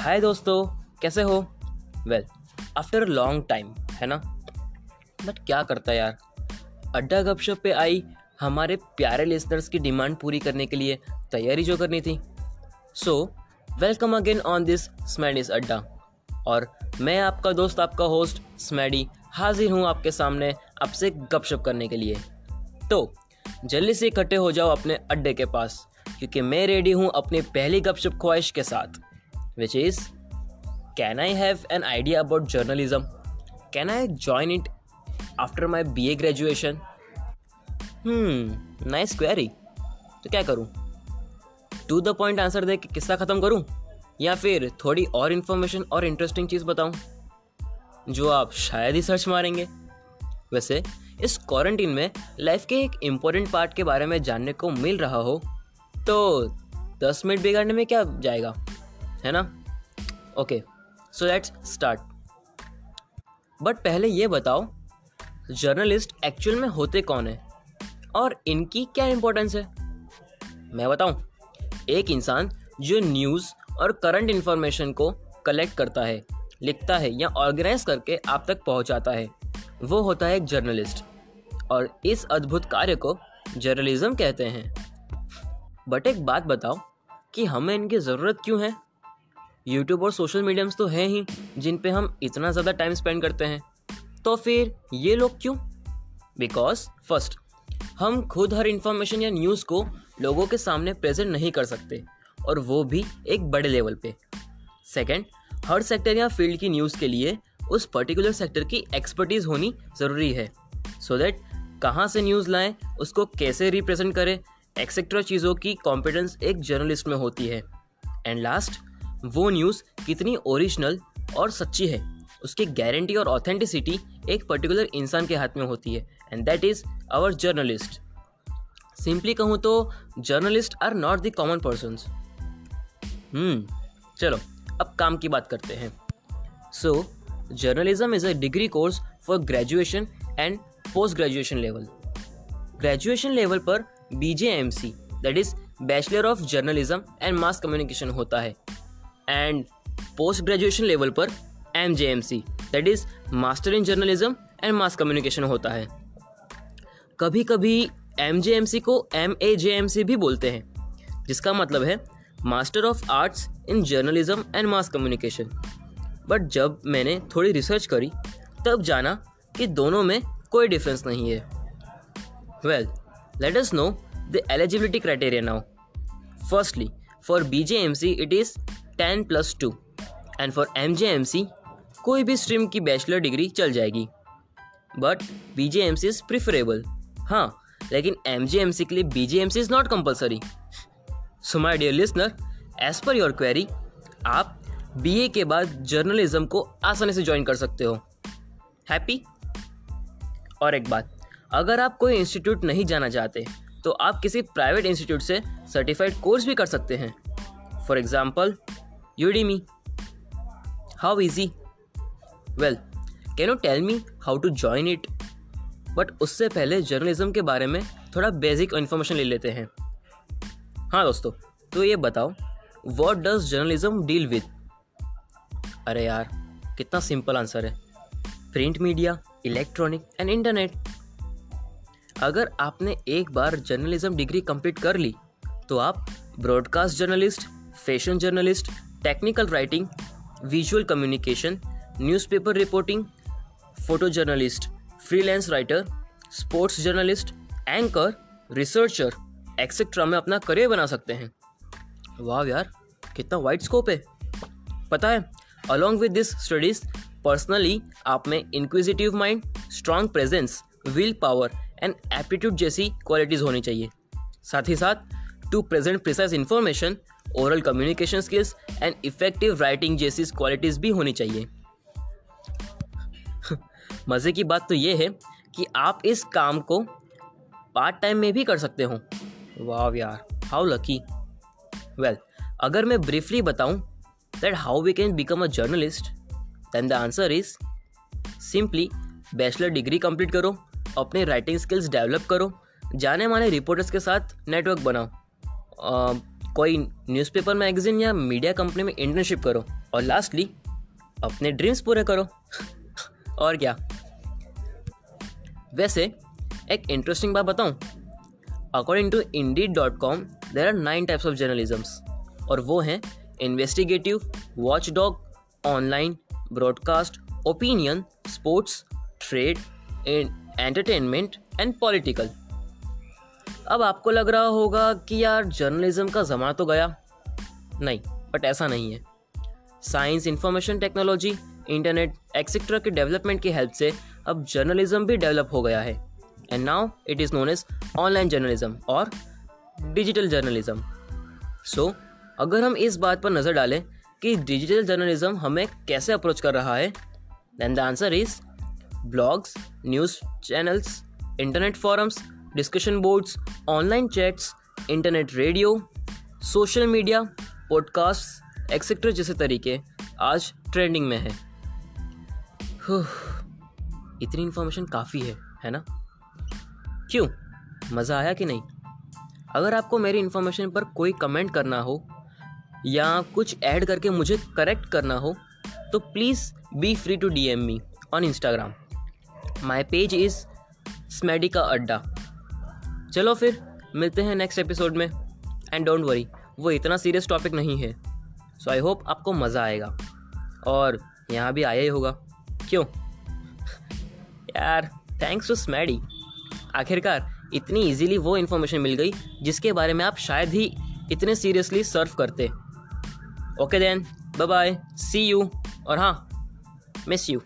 हाय दोस्तों, कैसे हो? वेल आफ्टर लॉन्ग टाइम है ना? बट क्या करता यार? अड्डा गपशप पे आई हमारे प्यारे लिसनर्स की डिमांड पूरी करने के लिए तैयारी जो करनी थी। So welcome again on this स्मैडिस अड्डा। और मैं आपका दोस्त, आपका होस्ट स्मैडी हाजिर हूँ आपके सामने आपसे गपशप करने के लिए। तो जल्दी से इकट्ठे हो जाओ अपने अड्डे के पास, क्योंकि मैं रेडी हूँ अपनी पहली गपशप ख्वाहिश के साथ। Which is can I have an idea about journalism can I join it after my B A graduation nice query तो क्या करूँ? टू द पॉइंट आंसर दे के किस्सा ख़त्म करूँ? या फिर थोड़ी और इन्फॉर्मेशन और इंटरेस्टिंग चीज़ बताऊँ? जो आप शायद ही सर्च मारेंगे। वैसे, इस क्वारंटीन में लाइफ के एक इम्पोर्टेंट पार्ट के बारे में जानने को मिल रहा हो तो दस मिनट बिगाड़ने में क्या जाएगा? है ना? Okay so let's start but पहले ये बताओ जर्नलिस्ट एक्चुअल में होते कौन है? और इनकी क्या इंपॉर्टेंस है? मैं बताऊँ, एक इंसान जो न्यूज़ और करंट इन्फॉर्मेशन को कलेक्ट करता है, लिखता है या ऑर्गेनाइज करके आप तक पहुंचाता है, वो होता है एक जर्नलिस्ट और इस अद्भुत कार्य को जर्नलिज्म कहते हैं। बट एक बात बताओ कि हमें इनकी ज़रूरत क्यों है? यूट्यूब और सोशल मीडियम्स तो हैं ही, जिन पे हम इतना ज़्यादा टाइम स्पेंड करते हैं। तो फिर ये लोग क्यों? बिकॉज़ फ़र्स्ट हम खुद हर इन्फॉर्मेशन या न्यूज़ को लोगों के सामने प्रेजेंट नहीं कर सकते, और वो भी एक बड़े लेवल पे। सेकंड हर सेक्टर या फ़ील्ड की न्यूज़ के लिए उस पर्टिकुलर सेक्टर की एक्सपर्टीज़ होनी ज़रूरी है। सो so दैट कहाँ से न्यूज़ लाएँ, उसको कैसे रिप्रेजेंट करें एक्सेट्रा चीज़ों की कॉम्पिटेंस एक जर्नलिस्ट में होती है। एंड लास्ट वो न्यूज़ कितनी ओरिजिनल और सच्ची है। उसकी गारंटी और ऑथेंटिसिटी एक पर्टिकुलर इंसान के हाथ में होती है and that is our journalist simply कहूँ तो journalist are not the common person चलो, अब काम की बात करते हैं। So journalism is a degree course for graduation and post graduation level graduation level पर B J M C that is bachelor of journalism and mass communication होता है। एंड पोस्ट ग्रेजुएशन लेवल पर M J M C that is master in journalism and mass communication होता है। कभी कभी M J M सी को M A J M सी भी बोलते हैं, जिसका मतलब है master of arts in journalism and mass communication but जब मैंने थोड़ी रिसर्च करी, तब जाना कि दोनों में कोई डिफरेंस नहीं है। Well let us know the eligibility criteria now firstly for B J M C it is ten plus two and for M J M C कोई भी स्ट्रीम की बैचलर डिग्री चल जाएगी। But B J M C is preferable हाँ लेकिन M J M C के लिए B J M C is not compulsory so my dear listener as per your query आप बी ए के बाद जर्नलिज्म को आसानी से ज्वाइन कर सकते हो। हैप्पी और एक बात, अगर आप कोई इंस्टीट्यूट नहीं जाना चाहते तो आप किसी प्राइवेट इंस्टीट्यूट से सर्टिफाइड कोर्स भी कर सकते हैं। For example Udemy. How easy? Well can you tell me how to join it but उससे पहले जर्नलिज्म के बारे में थोड़ा बेसिक इन्फॉर्मेशन ले लेते हैं। हाँ दोस्तों तो ये बताओ what does journalism deal with अरे यार, कितना सिंपल आंसर है। Print media electronic and internet अगर आपने एक बार जर्नलिज्म डिग्री कंप्लीट कर ली तो आप broadcast journalist, fashion journalist, technical writing, visual communication, newspaper reporting, photo journalist, freelance writer, sports journalist, anchor, researcher etcetera में अपना करियर बना सकते हैं। वाह यार, कितना वाइड स्कोप है। पता है along with this studies personally आप में inquisitive mind strong presence will power and aptitude जैसी क्वालिटीज़ होनी चाहिए। साथ ही साथ to present precise information oral communication skills and effective writing जैसी क्वालिटीज़ भी होनी चाहिए। मज़े की बात तो ये है कि आप इस काम को पार्ट टाइम में भी कर सकते हो। वाह यार हाउ लकी वेल अगर मैं ब्रीफली बताऊँ that how we can become a journalist then the answer is simply bachelor degree complete करो। अपने राइटिंग स्किल्स डेवलप करो जाने माने रिपोर्टर्स के साथ नेटवर्क बनाओ कोई न्यूज़पेपर मैगजीन या मीडिया कंपनी में इंटर्नशिप करो, और लास्टली अपने ड्रीम्स पूरे करो। और क्या? वैसे, एक इंटरेस्टिंग बात बताऊँ। According to indeed dot com there are nine types of journalisms और वो हैं investigative watch dog online broadcast opinion sports trade entertainment and political अब आपको लग रहा होगा कि यार जर्नलिज्म का ज़माना तो गया। नहीं बट ऐसा नहीं है। Science information technology internet etcetera के डेवलपमेंट की हेल्प से अब जर्नलिज्म भी डेवलप हो गया है। And now it is known as online journalism और डिजिटल जर्नलिज्म सो अगर हम इस बात पर नज़र डालें कि डिजिटल जर्नलिज्म हमें कैसे अप्रोच कर रहा है then the answer is blogs news channels internet forums discussion boards online chats internet radio social media podcast etcetera जैसे तरीके आज ट्रेंडिंग में है। इतनी इन्फॉर्मेशन काफ़ी है है ना? क्यों? मज़ा आया कि नहीं? अगर आपको मेरी इन्फॉर्मेशन पर कोई कमेंट करना हो, या कुछ ऐड करके मुझे करेक्ट करना हो तो please be free to D M me on Instagram my page is स्मेडी का अड्डा चलो फिर, मिलते हैं नेक्स्ट एपिसोड में। एंड डोंट वरी वो इतना सीरियस टॉपिक नहीं है। सो आई होप आपको मज़ा आएगा। और यहाँ भी आया ही होगा। क्यों? यार थैंक्स टू स्मैडी आखिरकार, इतनी इजीली वो इन्फॉर्मेशन मिल गई, जिसके बारे में आप शायद ही इतने सीरियसली सर्व करते। Okay then bye bye see you और हाँ मिस यू